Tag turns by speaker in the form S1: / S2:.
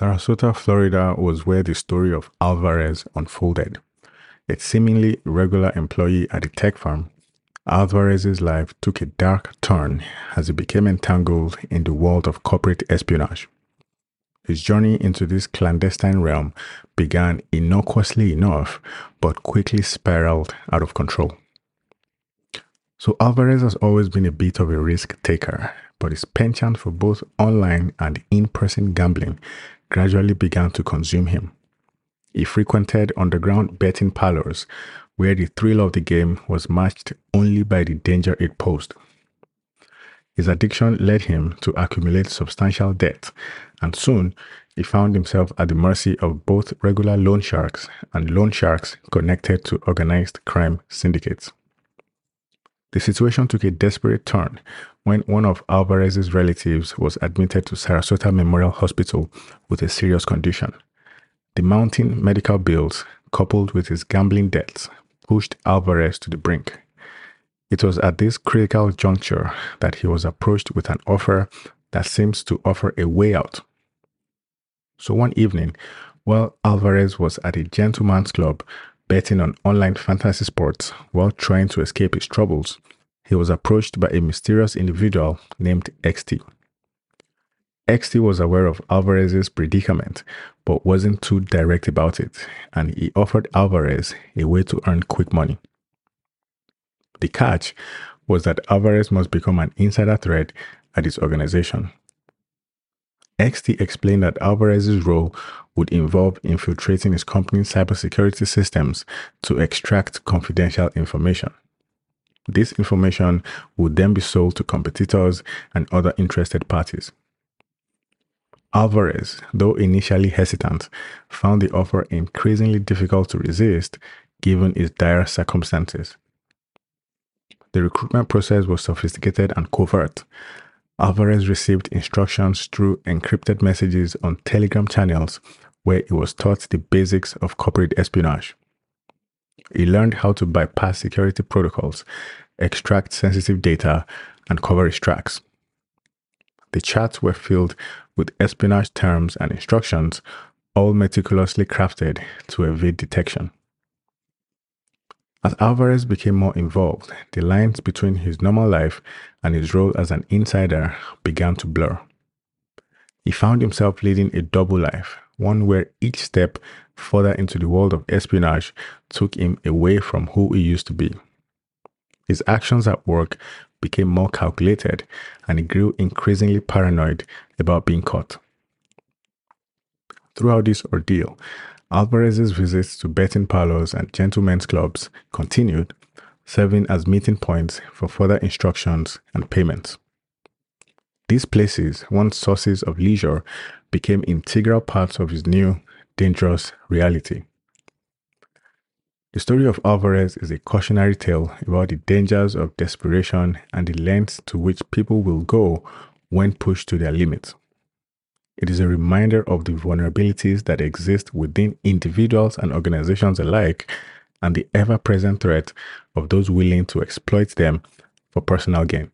S1: Sarasota, Florida was where the story of Alvarez unfolded. A seemingly regular employee at a tech firm, Alvarez's life took a dark turn as he became entangled in the world of corporate espionage. His journey into this clandestine realm began innocuously enough, but quickly spiraled out of control. So Alvarez has always been a bit of a risk taker, but his penchant for both online and in-person gambling gradually began to consume him. He frequented underground betting parlors where the thrill of the game was matched only by the danger it posed. His addiction led him to accumulate substantial debt, and soon he found himself at the mercy of both regular loan sharks and loan sharks connected to organized crime syndicates. The situation took a desperate turn when one of Alvarez's relatives was admitted to Sarasota Memorial Hospital with a serious condition. The mounting medical bills, coupled with his gambling debts, pushed Alvarez to the brink. It was at this critical juncture that he was approached with an offer that seems to offer a way out. So one evening, while Alvarez was at a gentleman's club betting on online fantasy sports while trying to escape his troubles, he was approached by a mysterious individual named XT. XT was aware of Alvarez's predicament, but wasn't too direct about it, and he offered Alvarez a way to earn quick money. The catch was that Alvarez must become an insider threat at his organization. XT explained that Alvarez's role would involve infiltrating his company's cybersecurity systems to extract confidential information. This information would then be sold to competitors and other interested parties. Alvarez, though initially hesitant, found the offer increasingly difficult to resist given its dire circumstances. The recruitment process was sophisticated and covert. Alvarez received instructions through encrypted messages on Telegram channels where he was taught the basics of corporate espionage. He learned how to bypass security protocols, extract sensitive data, and cover his tracks. The chats were filled with espionage terms and instructions, all meticulously crafted to evade detection. As Alvarez became more involved, the lines between his normal life and his role as an insider began to blur. He found himself leading a double life, one where each step further into the world of espionage took him away from who he used to be. His actions at work became more calculated and he grew increasingly paranoid about being caught. Throughout this ordeal, Alvarez's visits to betting parlors and gentlemen's clubs continued, serving as meeting points for further instructions and payments. These places, once sources of leisure, became integral parts of his new, dangerous reality. The story of Alvarez is a cautionary tale about the dangers of desperation and the lengths to which people will go when pushed to their limits. It is a reminder of the vulnerabilities that exist within individuals and organizations alike and the ever present threat of those willing to exploit them for personal gain.